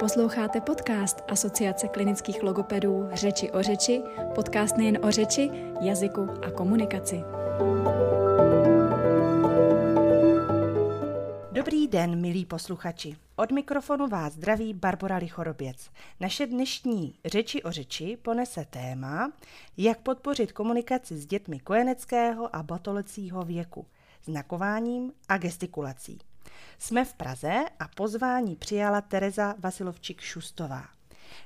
Posloucháte podcast Asociace klinických logopedů Řeči o řeči, podcast nejen o řeči, jazyku a komunikaci. Dobrý den, milí posluchači. Od mikrofonu vás zdraví Barbara Lichoroběc. Naše dnešní řeči o řeči ponese téma, jak podpořit komunikaci s dětmi kojeneckého a batolecího věku, znakováním a gestikulací. Jsme v Praze a pozvání přijala Tereza Vasilovčík-Šustová.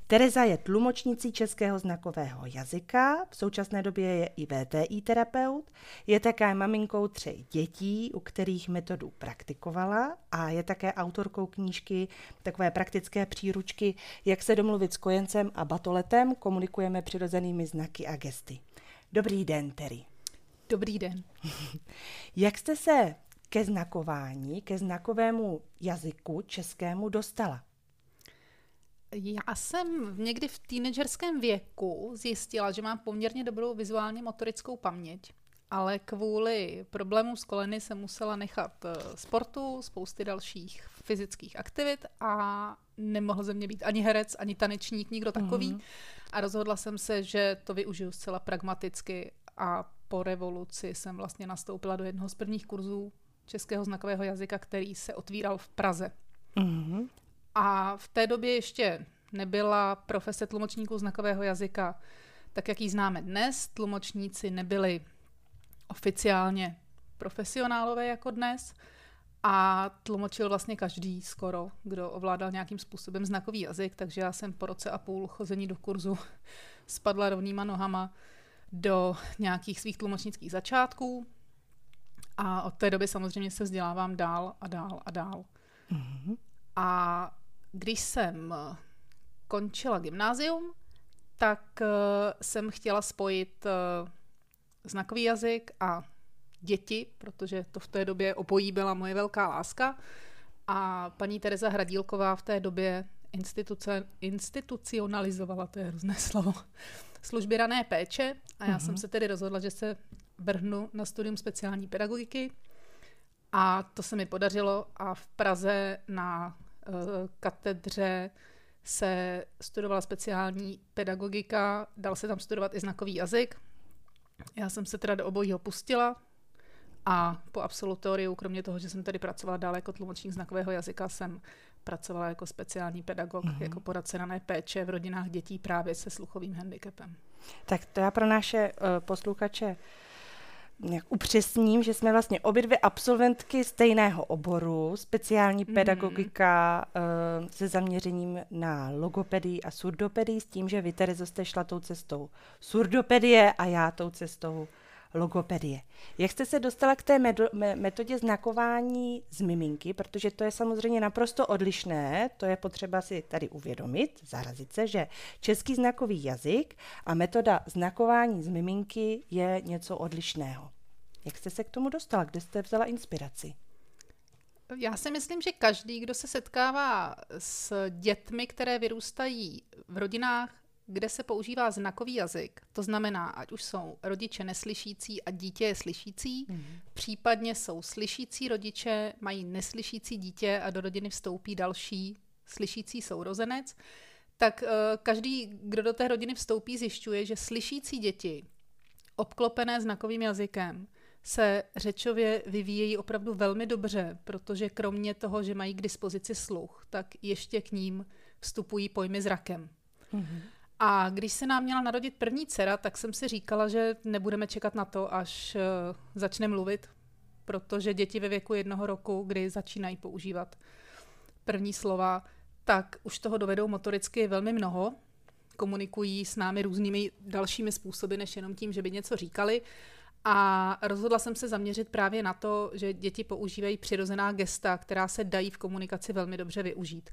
Tereza je tlumočnicí českého znakového jazyka, v současné době je i VTI terapeut, je také maminkou třech dětí, u kterých metodu praktikovala a je také autorkou knížky takové praktické příručky Jak se domluvit s kojencem a batoletem, komunikujeme přirozenými znaky a gesty. Dobrý den, Terry. Dobrý den. Jak jste se ke znakování, ke znakovému jazyku českému dostala? Já jsem někdy v teenagerském věku zjistila, že mám poměrně dobrou vizuálně motorickou paměť, ale kvůli problémům s koleny jsem musela nechat eh, sportu, spousty dalších fyzických aktivit a nemohl ze mě být ani herec, ani tanečník, nikdo takový. Mm-hmm. A rozhodla jsem se, že to využiju zcela pragmaticky a po revoluci jsem vlastně nastoupila do jednoho z prvních kurzů českého znakového jazyka, který se otvíral v Praze. Mm-hmm. A v té době ještě nebyla profese tlumočníků znakového jazyka tak, jak ji známe dnes. Tlumočníci nebyli oficiálně profesionálové jako dnes a tlumočil vlastně každý skoro, kdo ovládal nějakým způsobem znakový jazyk, takže já jsem po roce a půl chození do kurzu spadla rovnýma nohama do nějakých svých tlumočnických začátků a od té doby samozřejmě se vzdělávám dál a dál a dál. Mm-hmm. A když jsem eh, končila gymnázium, tak uh, jsem chtěla spojit uh, znakový jazyk a děti, protože to v té době obojí byla moje velká láska. A paní Tereza Hradílková v té době instituce, institucionalizovala, to je hrozné slovo, služby rané péče a já uh-huh. jsem mhm. se tedy rozhodla, že se vrhnu na studium speciální pedagogiky a to se mi podařilo a v Praze na uh, katedře se studovala speciální pedagogika, dal se tam studovat i znakový jazyk. Já jsem se teda do obojího pustila a po absolutoriu, kromě toho, že jsem tady pracovala dále jako tlumočník znakového jazyka, jsem pracovala jako speciální pedagog, mm-hmm. jako poradce rané péče v rodinách dětí právě se sluchovým handicapem. Tak to já pro naše uh, posluchače nějak upřesním, že jsme vlastně obě dvě absolventky stejného oboru, speciální mm. pedagogika uh, se zaměřením na logopedii a surdopedii s tím, že vy, Terezo, jste šla tou cestou surdopedie a já tou cestou logopedie. Jak jste se dostala k té metodě znakování z miminky, protože to je samozřejmě naprosto odlišné, to je potřeba si tady uvědomit, zarazit se, že český znakový jazyk a metoda znakování z miminky je něco odlišného. Jak jste se k tomu dostala? Kde jste vzala inspiraci? Já si myslím, že každý, kdo se setkává s dětmi, které vyrůstají v rodinách kde se používá znakový jazyk, to znamená, ať už jsou rodiče neslyšící a dítě je slyšící, mm. případně jsou slyšící rodiče, mají neslyšící dítě a do rodiny vstoupí další slyšící sourozenec, tak uh, každý, kdo do té rodiny vstoupí, zjišťuje, že slyšící děti, obklopené znakovým jazykem, se řečově vyvíjejí opravdu velmi dobře, protože kromě toho, že mají k dispozici sluch, tak ještě k ním vstupují pojmy zrakem. Mm-hmm. A když se nám měla narodit první dcera, tak jsem si říkala, že nebudeme čekat na to, až uh, začne mluvit, protože děti ve věku jednoho roku, kdy začínají používat první slova, tak už toho dovedou motoricky velmi mnoho. Komunikují s námi různými dalšími způsoby, než jenom tím, že by něco říkali. A rozhodla jsem se zaměřit právě na to, že děti používají přirozená gesta, která se dají v komunikaci velmi dobře využít.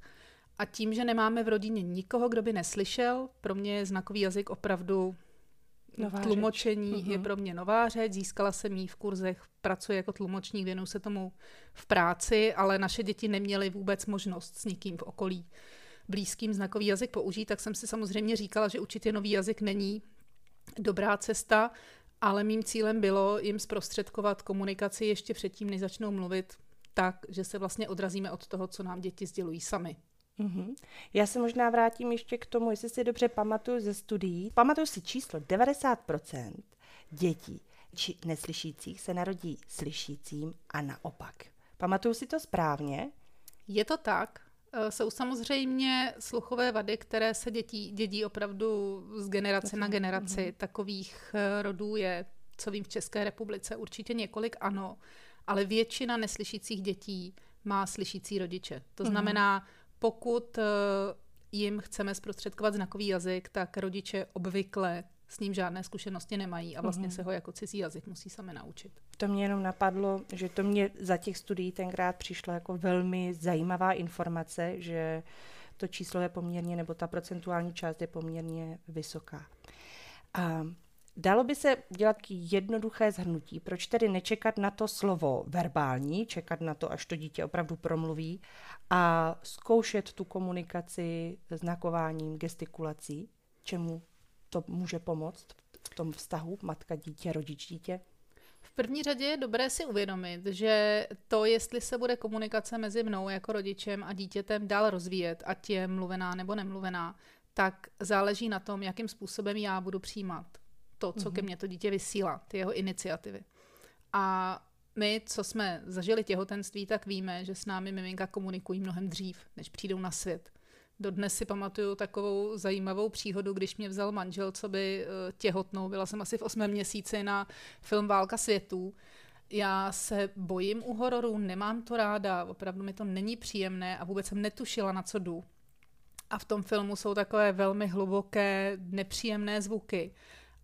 A tím, že nemáme v rodině nikoho, kdo by neslyšel, pro mě je znakový jazyk opravdu nová tlumočení řeč. je mhm. pro mě nová řeč, získala jsem ji v kurzech, pracuji jako tlumočník, věnuju se tomu v práci, ale naše děti neměly vůbec možnost s nikým v okolí blízkým znakový jazyk použít, tak jsem si samozřejmě říkala, že učit je nový jazyk není dobrá cesta, ale mým cílem bylo jim zprostředkovat komunikaci ještě předtím, než začnou mluvit tak, že se vlastně odrazíme od toho, co nám děti sdělují sami. Mm-hmm. Já se možná vrátím ještě k tomu, jestli si dobře pamatuju ze studií. Pamatuju si číslo 90% dětí či neslyšících se narodí slyšícím a naopak. Pamatuju si to správně? Je to tak. E, jsou samozřejmě sluchové vady, které se dětí, dědí opravdu z generace na generaci. Mm-hmm. Takových e, rodů je, co vím, v České republice určitě několik ano, ale většina neslyšících dětí má slyšící rodiče. To mm-hmm. Pokud e, jim chceme zprostředkovat znakový jazyk, tak rodiče obvykle s ním žádné zkušenosti nemají a vlastně mm-hmm. se ho jako cizí jazyk musí sami naučit. To mě jenom napadlo, že to mě za těch studií tenkrát přišlo jako velmi zajímavá informace, že to číslo je poměrně, nebo ta procentuální část je poměrně vysoká. A Dalo by se dělat jednoduché zhrnutí, proč tedy nečekat na to slovo verbální, čekat na to, až to dítě opravdu promluví a zkoušet tu komunikaci znakováním, gestikulací, čemu to může pomoct v tom vztahu matka-dítě, rodič-dítě? V první řadě je dobré si uvědomit, že to, jestli se bude komunikace mezi mnou jako rodičem a dítětem dál rozvíjet, ať je mluvená nebo nemluvená, tak záleží na tom, jakým způsobem já budu přijímat to, co mm-hmm. ke mhm. mně to dítě vysílá, ty jeho iniciativy. A my, co jsme zažili těhotenství, tak víme, že s námi miminka komunikují mnohem dřív, než přijdou na svět. Dodnes si pamatuju takovou zajímavou příhodu, když mě vzal manžel, co by eh, těhotnou. Byla jsem asi v osmém měsíci na film Válka světů. Já se bojím u hororů, nemám to ráda, opravdu mi to není příjemné a vůbec jsem netušila, na co jdu. A v tom filmu jsou takové velmi hluboké, nepříjemné zvuky.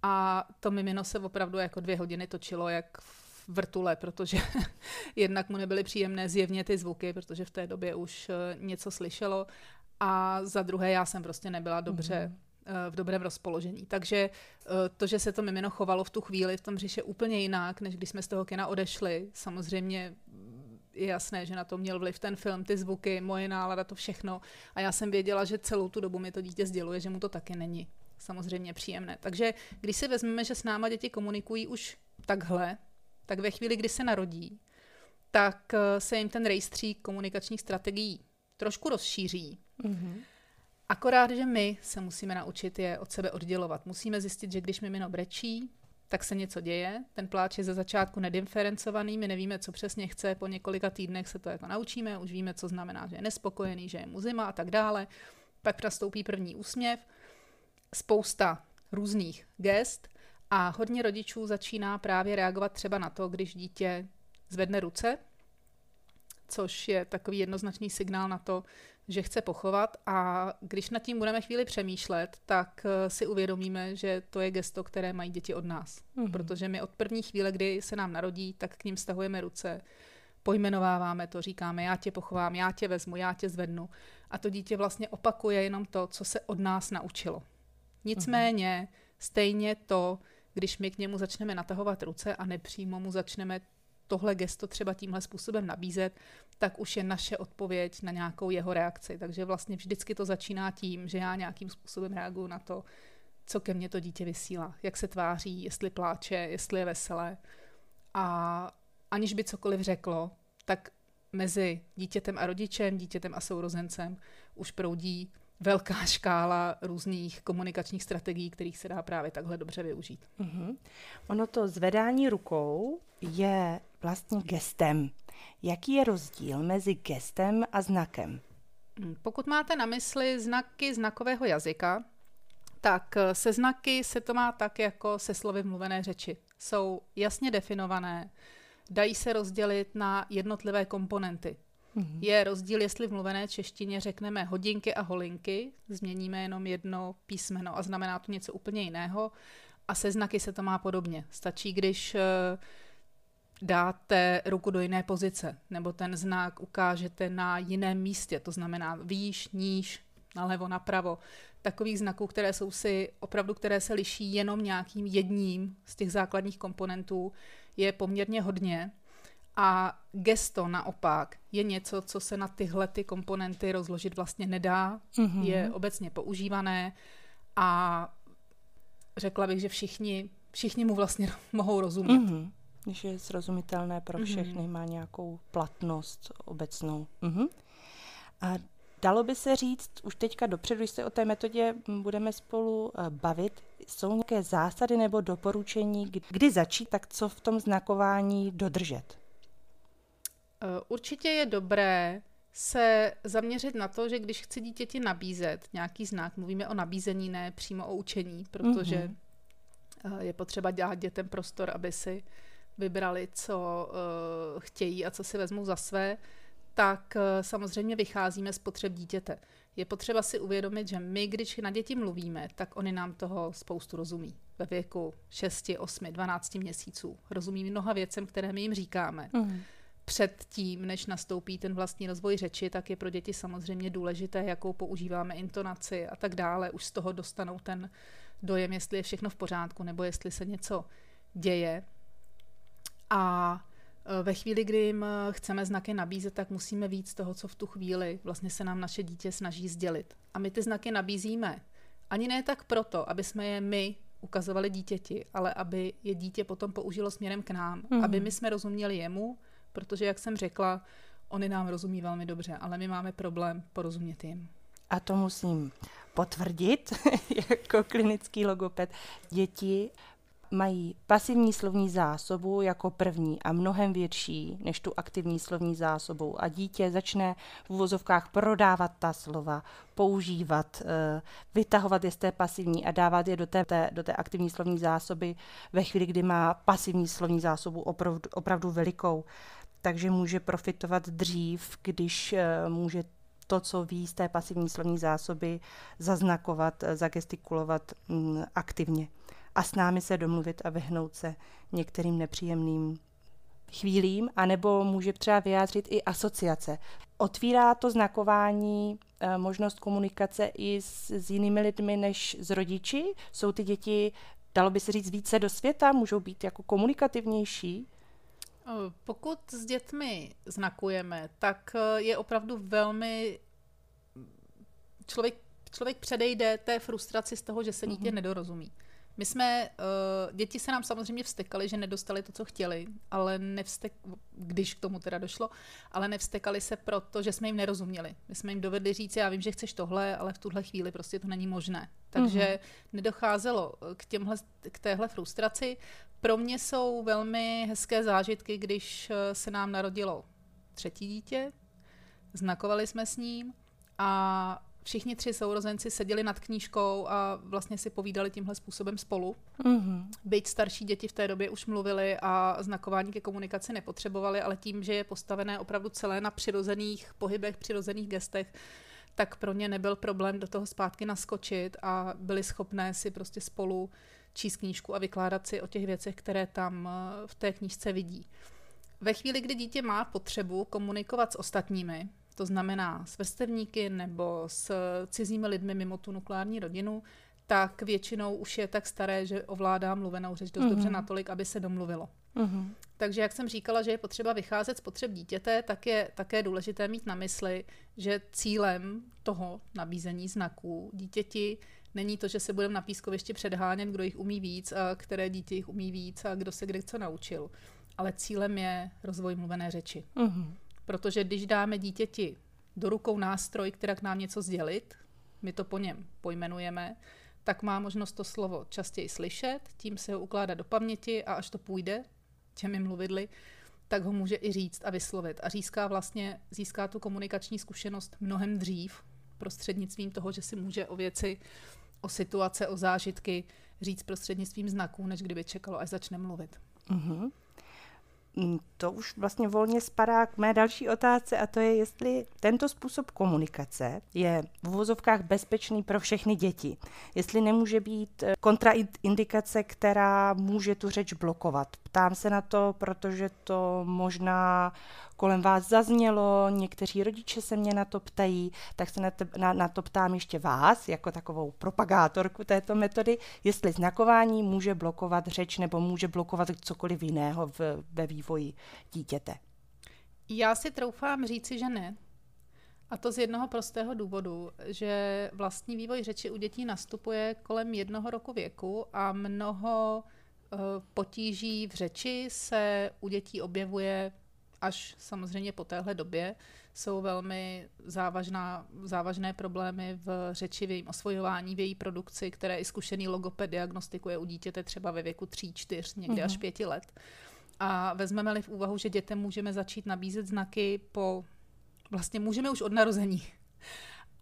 A to mimino se opravdu jako dvě hodiny točilo, jak v vrtule, protože jednak mu nebyly příjemné zjevně ty zvuky, protože v té době už eh, něco slyšelo a za druhé já jsem prostě nebyla dobře mm. v dobrém rozpoložení. Takže eh, to, že se to mimino chovalo v tu chvíli v tom břiše úplně jinak, než když jsme z toho kina odešli, samozřejmě je jasné, že na to měl vliv ten film, ty zvuky, moje nálada, to všechno. A já jsem věděla, že celou tu dobu mi to dítě sděluje, že mu to taky není samozřejmě příjemné. Takže když si vezmeme, že s náma děti komunikují už takhle, tak ve chvíli, kdy se narodí, tak eh, se jim ten rejstřík komunikačních strategií trošku rozšíří. Mm-hmm. Akorát, že my se musíme naučit je od sebe oddělovat. Musíme zjistit, že když mimino brečí, tak se něco děje. Ten pláč je ze začátku nediferencovaný, my nevíme, co přesně chce, po několika týdnech se to jako naučíme, už víme, co znamená, že je nespokojený, že je mu zima a tak dále. Pak nastoupí první úsměv, spousta různých gest a hodně rodičů začíná právě reagovat třeba na to, když dítě zvedne ruce, což je takový jednoznačný signál na to, že chce pochovat a když nad tím budeme chvíli přemýšlet, tak eh, si uvědomíme, že to je gesto, které mají děti od nás. Mm-hmm. Protože my od první chvíle, kdy se nám narodí, tak k ním stahujeme ruce, pojmenováváme to, říkáme já tě pochovám, já tě vezmu, já tě zvednu. A to dítě vlastně opakuje jenom to, co se od nás naučilo. Nicméně stejně to, když my k němu začneme natahovat ruce a nepřímo mu začneme tohle gesto třeba tímhle způsobem nabízet, tak už je naše odpověď na nějakou jeho reakci. Takže vlastně vždycky to začíná tím, že já nějakým způsobem reaguju na to, co ke mně to dítě vysílá, jak se tváří, jestli pláče, jestli je veselé. A aniž by cokoliv řeklo, tak mezi dítětem a rodičem, dítětem a sourozencem už proudí velká škála různých komunikačních strategií, kterých se dá právě takhle dobře využít. Mm-hmm. Ono to zvedání rukou je vlastně gestem. Jaký je rozdíl mezi gestem a znakem? Hmm, pokud máte na mysli znaky znakového jazyka, tak eh, se znaky se to má tak jako se slovy mluvené řeči. Jsou jasně definované, dají se rozdělit na jednotlivé komponenty. Mm-hmm. Je rozdíl, jestli v mluvené češtině řekneme hodinky a holinky, změníme jenom jedno písmeno a znamená to něco úplně jiného. A se znaky se to má podobně. Stačí, když uh, dáte ruku do jiné pozice, nebo ten znak ukážete na jiném místě, to znamená výš, níž, nalevo, napravo. Takových znaků, které jsou si opravdu, které se liší jenom nějakým jedním z těch základních komponentů, je poměrně hodně. A gesto naopak je něco, co se na tyhle ty komponenty rozložit vlastně nedá, mm-hmm. je obecně používané a řekla bych, že všichni, všichni mu vlastně mohou rozumět. Mm-hmm. Když je srozumitelné pro mhm. všechny, mm-hmm. má nějakou platnost obecnou. Mm-hmm. A dalo by se říct, už teďka dopředu, když se o té metodě budeme spolu eh, bavit, jsou nějaké zásady nebo doporučení, kdy začít, tak co v tom znakování dodržet? Eh, určitě je dobré se zaměřit na to, že když chci dítěti nabízet nějaký znak, mluvíme o nabízení, ne přímo o učení, protože mm-hmm. je potřeba dělat dětem prostor, aby si vybrali, co uh, chtějí a co si vezmou za své, tak samozřejmě vycházíme z potřeb dítěte. Je potřeba si uvědomit, že my, když na děti mluvíme, tak oni nám toho spoustu rozumí. Ve věku 6, 8, 12 měsíců rozumí mnoha věcem, které my jim říkáme. Mm před tím, než nastoupí ten vlastní rozvoj řeči, tak je pro děti samozřejmě důležité, jakou používáme intonaci a tak dále. Už z toho dostanou ten dojem, jestli je všechno v pořádku nebo jestli se něco děje. A e, ve chvíli, kdy jim chceme znaky nabízet, tak musíme víc toho, co v tu chvíli vlastně se nám naše dítě snaží sdělit. A my ty znaky nabízíme ani ne tak proto, aby jsme je my ukazovali dítěti, ale aby je dítě potom použilo směrem k nám, mm. aby my jsme rozuměli jemu, protože, jak jsem řekla, oni nám rozumí velmi dobře, ale my máme problém porozumět jim. A to musím potvrdit jako klinický logoped. Děti mají pasivní slovní zásobu jako první a mnohem větší než tu aktivní slovní zásobu. A dítě začne v uvozovkách prodávat ta slova, používat, eh, vytahovat je z té pasivní a dávat je do té, do té aktivní slovní zásoby ve chvíli, kdy má pasivní slovní zásobu opravdu, opravdu velikou takže může profitovat dřív, když eh, může to, co ví z té pasivní slovní zásoby, zaznakovat, eh, zagestikulovat mm, aktivně a s námi se domluvit a vyhnout se některým nepříjemným chvílím, anebo může třeba vyjádřit i asociace. Otvírá to znakování e, možnost komunikace i s, s jinými lidmi než s rodiči? Jsou ty děti, dalo by se říct, více do světa? Můžou být jako komunikativnější? Pokud s dětmi znakujeme, tak eh, je opravdu velmi. Člověk, člověk předejde té frustraci z toho, že se dítě mm-hmm. nedorozumí. My jsme, uh, děti se nám samozřejmě vstekaly, že nedostali to, co chtěli, ale nevstek, když k tomu teda došlo, ale nevstekali se proto, že jsme jim nerozuměli. My jsme jim dovedli říct, já vím, že chceš tohle, ale v tuhle chvíli prostě to není možné. Takže mm-hmm. nedocházelo k, těmhle, k téhle frustraci. Pro mě jsou velmi hezké zážitky, když eh, se nám narodilo třetí dítě, znakovali jsme s ním a všichni tři sourozenci seděli nad knížkou a vlastně si povídali tímhle způsobem spolu. Mm-hmm. Byť starší děti v té době už mluvili a znakování ke komunikaci nepotřebovali, ale tím, že je postavené opravdu celé na přirozených pohybech, přirozených gestech, tak pro ně nebyl problém do toho zpátky naskočit a byli schopné si prostě spolu číst knížku a vykládat si o těch věcech, které tam eh, v té knížce vidí. Ve chvíli, kdy dítě má potřebu komunikovat s ostatními, to znamená s vrstevníky nebo s cizími lidmi mimo tu nukleární rodinu, tak většinou už je tak staré, že ovládá mluvenou řeč dost mm-hmm. dobře natolik, aby se domluvilo. Mm-hmm. Takže jak jsem říkala, že je potřeba vycházet z potřeb dítěte, tak je také důležité mít na mysli, že cílem toho nabízení znaků dítěti není to, že se budeme na pískovišti předhánět, kdo jich umí víc a které dítě jich umí víc a kdo se kde co naučil. Ale cílem je rozvoj mluvené řeči. Mm-hmm. Protože když dáme dítěti do rukou nástroj, která k nám něco sdělit, my to po něm pojmenujeme, tak má možnost to slovo častěji slyšet, tím se ho ukládá do paměti a až to půjde těmi mluvidly, tak ho může i říct a vyslovit. A získá vlastně, získá tu komunikační zkušenost mnohem dřív prostřednictvím toho, že si může o věci, o situace, o zážitky říct prostřednictvím znaků, než kdyby čekalo, až začne mluvit. Uh-huh. Mm, to už vlastně volně spadá k mé další otázce a to je, jestli tento způsob komunikace je v vozovkách bezpečný pro všechny děti. Jestli nemůže být eh, kontraindikace, která může tu řeč blokovat. Ptám se na to, protože to možná kolem vás zaznělo, někteří rodiče se mě na to ptají, tak se na, te, na, na to ptám ještě vás, jako takovou propagátorku této metody, jestli znakování může blokovat řeč nebo může blokovat cokoliv jiného v, ve vývoji dítěte. Já si troufám říci, že ne. A to z jednoho prostého důvodu, že vlastní vývoj řeči u dětí nastupuje kolem jednoho roku věku a mnoho potíží v řeči se u dětí objevuje až samozřejmě po téhle době. Jsou velmi závažná, závažné problémy v řeči, v jejím osvojování, v její produkci, které i zkušený logoped diagnostikuje u dítěte třeba ve věku 3, 4, někdy mm-hmm. až 5 mhm. let. A vezmeme-li v úvahu, že dětem můžeme začít nabízet znaky po, vlastně můžeme už od narození,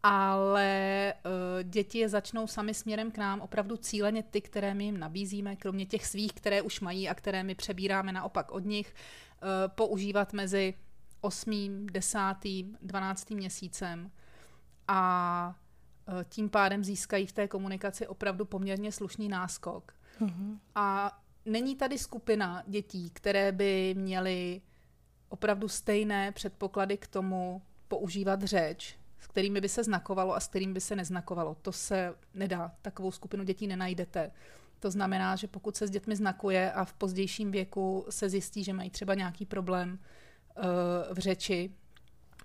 ale uh, děti je začnou sami směrem k nám opravdu cíleně ty, které my jim nabízíme, kromě těch svých, které už mají a které my přebíráme naopak od nich, uh, používat mezi 8., 10., 12. měsícem a uh, tím pádem získají v té komunikaci opravdu poměrně slušný náskok. Mm-hmm. A není tady skupina dětí, které by měly opravdu stejné předpoklady k tomu používat řeč, s kterými by se znakovalo a s kterými by se neznakovalo. To se nedá, takovou skupinu dětí nenajdete. To znamená, že pokud se s dětmi znakuje a v pozdějším věku se zjistí, že mají třeba nějaký problém uh, v řeči,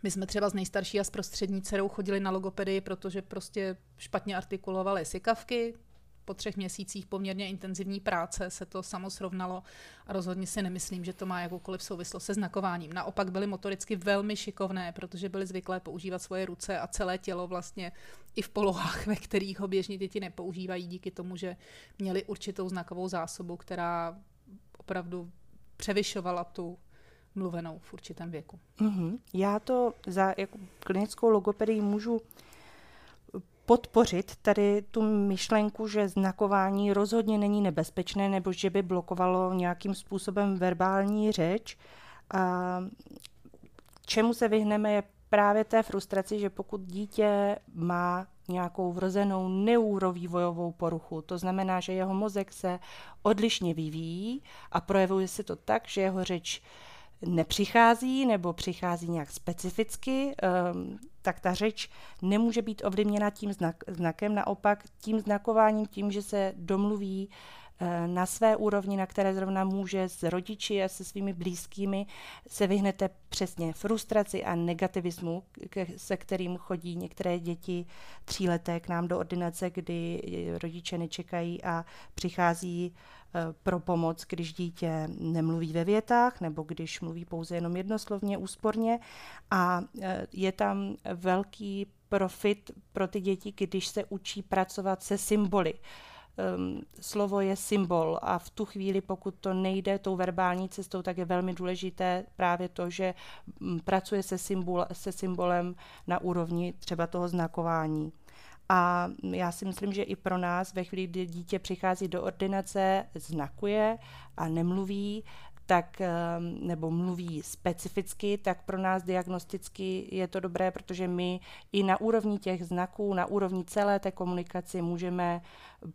my jsme třeba z nejstarší a z prostřední dcerou chodili na logopedii, protože prostě špatně artikulovali sykavky, po třech měsících poměrně intenzivní práce se to samo srovnalo a rozhodně si nemyslím, že to má jakoukoliv souvislost se znakováním. Naopak byly motoricky velmi šikovné, protože byly zvyklé používat svoje ruce a celé tělo vlastně i v polohách, ve kterých ho běžně děti nepoužívají, díky tomu, že měli určitou znakovou zásobu, která opravdu převyšovala tu mluvenou v určitém věku. Mm-hmm. Já to za jako klinickou logopedii můžu podpořit tady tu myšlenku, že znakování rozhodně není nebezpečné nebo že by blokovalo nějakým způsobem verbální řeč. A čemu se vyhneme je právě té frustraci, že pokud dítě má nějakou vrozenou neurovývojovou poruchu, to znamená, že jeho mozek se odlišně vyvíjí a projevuje se to tak, že jeho řeč nepřichází nebo přichází nějak specificky, um, tak ta řeč nemůže být ovlivněna tím znak, znakem, naopak tím znakováním, tím, že se domluví na své úrovni, na které zrovna může s rodiči a se svými blízkými, se vyhnete přesně frustraci a negativismu, se kterým chodí některé děti tříleté k nám do ordinace, kdy rodiče nečekají a přichází Eh, pro pomoc, když dítě nemluví ve větách nebo když mluví pouze jenom jednoslovně, úsporně. A eh, je tam velký profit pro ty děti, když se učí pracovat se symboly. Um, slovo je symbol a v tu chvíli, pokud to nejde tou verbální cestou, tak je velmi důležité právě to, že um, pracuje se, symbol, se symbolem na úrovni třeba toho znakování. A já si myslím, že i pro nás ve chvíli, kdy dítě přichází do ordinace, znakuje a nemluví, tak, ehm, nebo mluví specificky, tak pro nás diagnosticky je to dobré, protože my i na úrovni těch znaků, na úrovni celé té komunikaci můžeme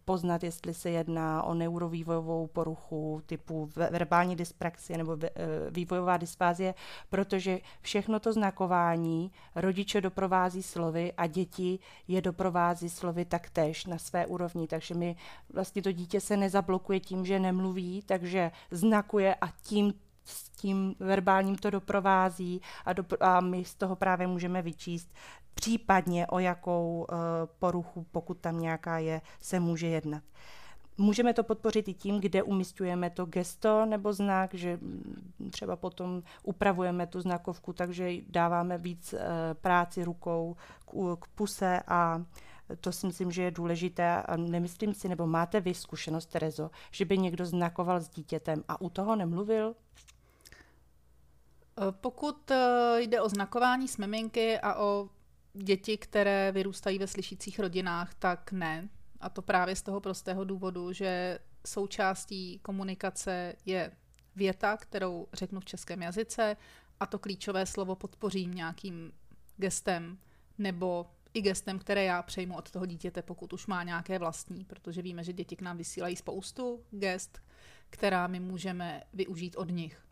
poznat, jestli se jedná o neurovývojovou poruchu typu verbální dyspraxie nebo e, vývojová dysfázie, protože všechno to znakování rodiče doprovází slovy a děti je doprovází slovy taktéž na své úrovni, takže my vlastně to dítě se nezablokuje tím, že nemluví, takže znakuje a tím s tím verbálním to doprovází a, do, a my z toho právě můžeme vyčíst případně o jakou uh, poruchu, pokud tam nějaká je, se může jednat. Můžeme to podpořit i tím, kde umistujeme to gesto nebo znak, že mm, třeba potom upravujeme tu znakovku, takže dáváme víc uh, práci rukou k, k puse a to si myslím, že je důležité a nemyslím si, nebo máte vy zkušenost, Terezo, že by někdo znakoval s dítětem a u toho nemluvil? Eh, pokud eh, jde o znakování s miminky a o děti, které vyrůstají ve slyšících rodinách, tak ne. A to právě z toho prostého důvodu, že součástí komunikace je věta, kterou řeknu v českém jazyce, a to klíčové slovo podpořím nějakým gestem nebo i gestem, které já přejmu od toho dítěte, pokud už má nějaké vlastní, protože víme, že děti k nám vysílají spoustu gest, která my můžeme využít od nich.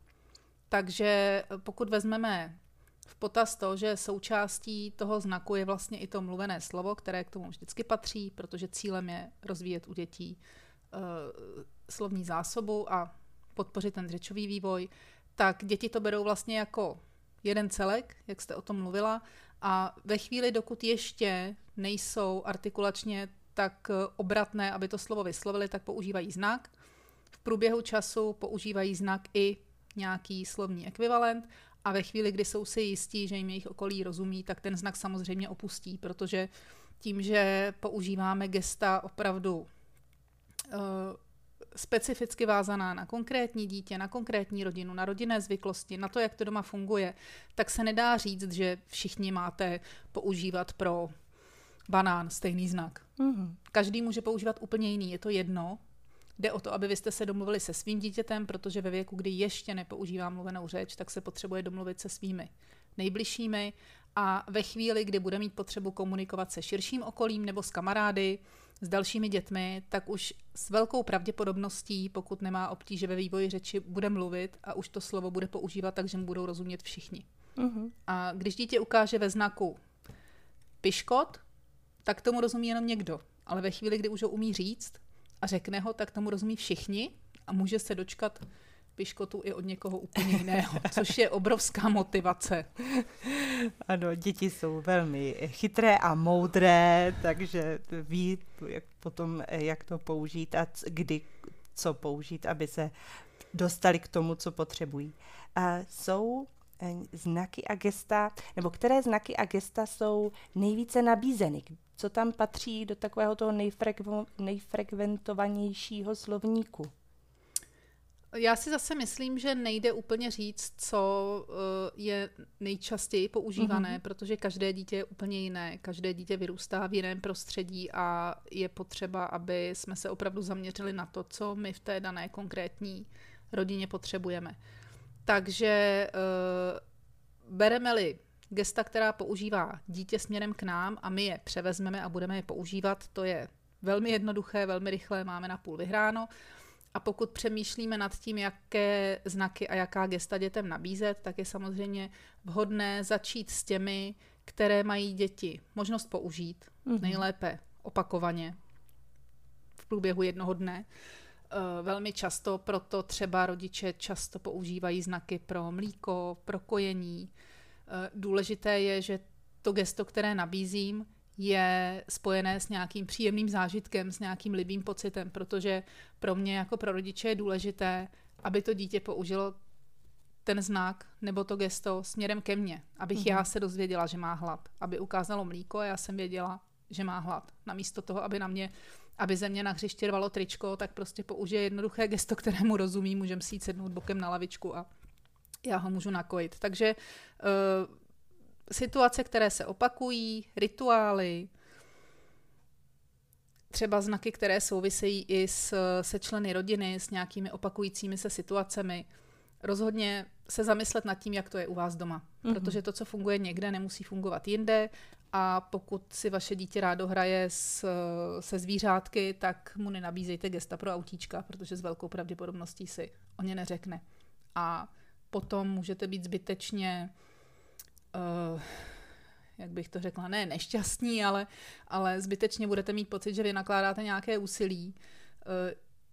Takže pokud vezmeme v potaz to, že součástí toho znaku je vlastně i to mluvené slovo, které k tomu vždycky patří, protože cílem je rozvíjet u dětí uh, slovní zásobu a podpořit ten řečový vývoj, tak děti to berou vlastně jako jeden celek, jak jste o tom mluvila, a ve chvíli, dokud ještě nejsou artikulačně tak obratné, aby to slovo vyslovili, tak používají znak. V průběhu času používají znak i nějaký slovní ekvivalent a ve chvíli, kdy jsou si jistí, že jim jejich okolí rozumí, tak ten znak samozřejmě opustí, protože tím, že používáme gesta opravdu uh, specificky vázaná na konkrétní dítě, na konkrétní rodinu, na rodinné zvyklosti, na to, jak to doma funguje, tak se nedá říct, že všichni máte používat pro banán stejný znak. Mm-hmm. Každý může používat úplně jiný, je to jedno. Jde o to, aby vy jste se domluvili se svým dítětem, protože ve věku, kdy ještě nepoužívá mluvenou řeč, tak se potřebuje domluvit se svými nejbližšími a ve chvíli, kdy bude mít potřebu komunikovat se širším okolím nebo s kamarády, s dalšími dětmi, tak už s velkou pravděpodobností, pokud nemá obtíže ve vývoji řeči, bude mluvit a už to slovo bude používat tak, že mu budou rozumět všichni. Uh-huh. A když dítě ukáže ve znaku piškot, tak tomu rozumí jenom někdo. Ale ve chvíli, kdy už ho umí říct a řekne ho, tak tomu rozumí všichni a může se dočkat piškotu i od někoho úplně jiného, což je obrovská motivace. Ano, děti jsou velmi chytré a moudré, takže ví jak potom, jak to použít a kdy co použít, aby se dostali k tomu, co potřebují. A jsou eh, znaky a gesta, nebo které znaky a gesta jsou nejvíce nabízeny? Co tam patří do takového toho nejfrekventovanějšího slovníku? Já si zase myslím, že nejde úplně říct, co uh, je nejčastěji používané, mm-hmm. protože každé dítě je úplně jiné, každé dítě vyrůstá v jiném prostředí a je potřeba, aby jsme se opravdu zaměřili na to, co my v té dané konkrétní rodině potřebujeme. Takže uh, bereme-li gesta, která používá dítě směrem k nám a my je převezmeme a budeme je používat, to je velmi jednoduché, velmi rychlé, máme na půl vyhráno. A pokud přemýšlíme nad tím, jaké znaky a jaká gesta dětem nabízet, tak je samozřejmě vhodné začít s těmi, které mají děti možnost použít, mm-hmm. nejlépe opakovaně v průběhu jednoho dne. Eh, velmi často proto třeba rodiče často používají znaky pro mlíko, pro kojení. Eh, důležité je, že to gesto, které nabízím, je spojené s nějakým příjemným zážitkem, s nějakým libým pocitem, protože pro mě jako pro rodiče je důležité, aby to dítě použilo ten znak nebo to gesto směrem ke mně, abych mm-hmm. já se dozvěděla, že má hlad, aby ukázalo mlíko a já jsem věděla, že má hlad. Namísto toho, aby na mě, aby ze mě na hřiště rvalo tričko, tak prostě použije jednoduché gesto, kterému rozumí, můžeme si jít sednout bokem na lavičku a já ho můžu nakojit. Takže uh, situace, které se opakují, rituály, třeba znaky, které souvisejí i s, se členy rodiny, s nějakými opakujícími se situacemi. Rozhodně se zamyslet nad tím, jak to je u vás doma. Mm-hmm. Protože to, co funguje někde, nemusí fungovat jinde. A pokud si vaše dítě rádo hraje s, se zvířátky, tak mu nenabízejte gesta pro autíčka, protože s velkou pravděpodobností si o ně neřekne. A potom můžete být zbytečně uh, jak bych to řekla, ne nešťastní, ale, ale zbytečně budete mít pocit, že vy nakládáte nějaké úsilí. Uh,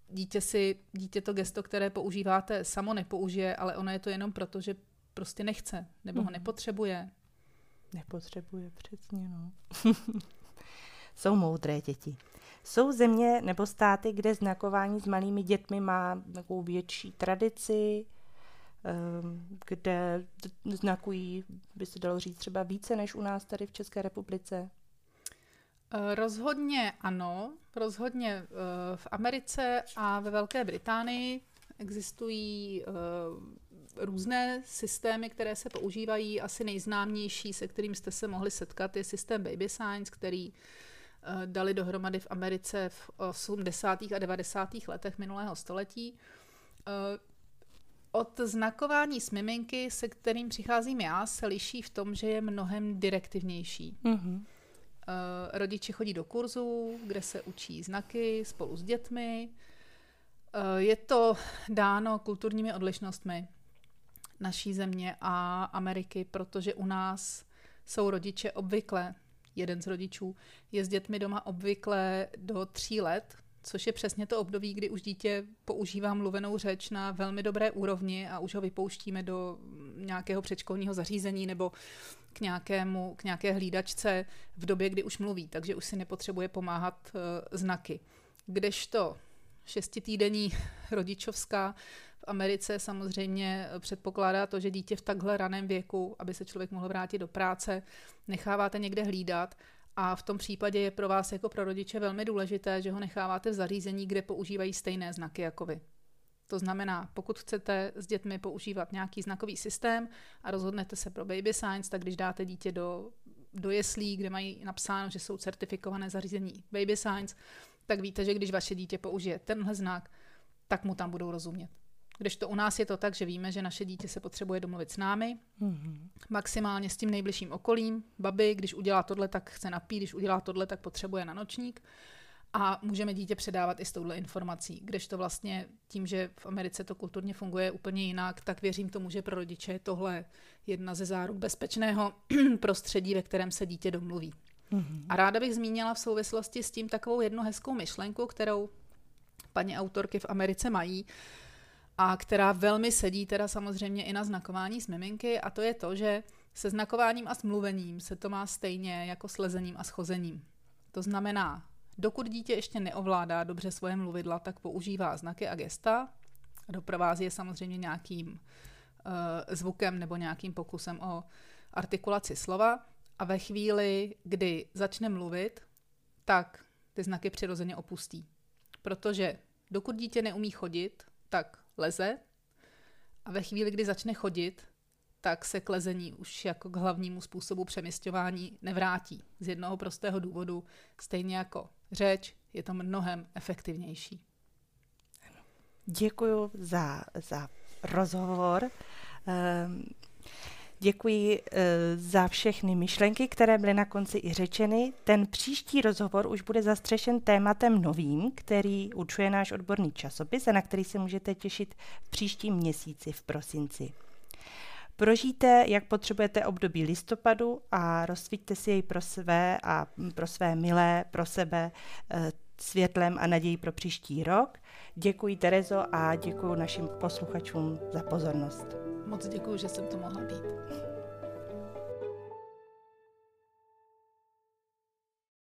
dítě si, dítě to gesto, které používáte, samo nepoužije, ale ono je to jenom proto, že prostě nechce, nebo ho mhm. nepotřebuje. Nepotřebuje, přesně, no. Jsou moudré děti. Jsou země nebo státy, kde znakování s malými dětmi má takovou větší tradici, kde znakují, by se dalo říct, třeba více než u nás tady v České republice? Eh, rozhodně ano, rozhodně eh, v Americe a ve Velké Británii existují eh, různé systémy, které se používají. Asi nejznámější, se kterým jste se mohli setkat, je systém Baby Science, který dali dohromady v Americe v 80. a 90. letech minulého století od znakování s miminky, se kterým přicházím já, se liší v tom, že je mnohem direktivnější. Mm-hmm. Uh, rodiče chodí do kurzu, kde se učí znaky spolu s dětmi. Uh, je to dáno kulturními odlišnostmi naší země a Ameriky, protože u nás jsou rodiče obvykle, jeden z rodičů je s dětmi doma obvykle do tří let, což je přesně to období, kdy už dítě používá mluvenou řeč na velmi dobré úrovni a už ho vypouštíme do nějakého předškolního zařízení nebo k, nějakému, k nějaké hlídačce v době, kdy už mluví, takže už si nepotřebuje pomáhat uh, znaky. Kdežto šestitýdenní rodičovská v Americe samozřejmě předpokládá to, že dítě v takhle raném věku, aby se člověk mohl vrátit do práce, necháváte někde hlídat a v tom případě je pro vás jako pro rodiče velmi důležité, že ho necháváte v zařízení, kde používají stejné znaky jako vy. To znamená, pokud chcete s dětmi používat nějaký znakový systém a rozhodnete se pro Baby Science, tak když dáte dítě do, do jeslí, kde mají napsáno, že jsou certifikované zařízení Baby Science, tak víte, že když vaše dítě použije tenhle znak, tak mu tam budou rozumět. Když to u nás je to tak, že víme, že naše dítě se potřebuje domluvit s námi, mm-hmm. maximálně s tím nejbližším okolím. Babi, když udělá tohle, tak chce napít, když udělá tohle, tak potřebuje na nočník. A můžeme dítě předávat i s touhle informací. Když to vlastně tím, že v Americe to kulturně funguje úplně jinak, tak věřím tomu, že pro rodiče je tohle jedna ze záruk bezpečného prostředí, ve kterém se dítě domluví. Mm-hmm. A ráda bych zmínila v souvislosti s tím takovou jednu hezkou myšlenku, kterou paní autorky v Americe mají a která velmi sedí teda samozřejmě i na znakování s miminky a to je to, že se znakováním a smluvením se to má stejně jako s lezením a schozením. To znamená, dokud dítě ještě neovládá dobře svoje mluvidla, tak používá znaky a gesta, doprovází je samozřejmě nějakým uh, zvukem nebo nějakým pokusem o artikulaci slova a ve chvíli, kdy začne mluvit, tak ty znaky přirozeně opustí. Protože dokud dítě neumí chodit, tak leze a ve chvíli, kdy začne chodit, tak se k lezení už jako k hlavnímu způsobu přemysťování nevrátí. Z jednoho prostého důvodu, stejně jako řeč, je to mnohem efektivnější. Děkuji za, za rozhovor. Um, Děkuji eh, za všechny myšlenky, které byly na konci i řečeny. Ten příští rozhovor už bude zastřešen tématem novým, který určuje náš odborný časopis a na který se můžete těšit v příštím měsíci v prosinci. Prožijte, jak potřebujete období listopadu a rozsvíťte si jej pro své a pro své milé, pro sebe eh, světlem a naději pro příští rok. Děkuji Terezo a děkuji našim posluchačům za pozornost. Moc děkuji, že jsem to mohla být.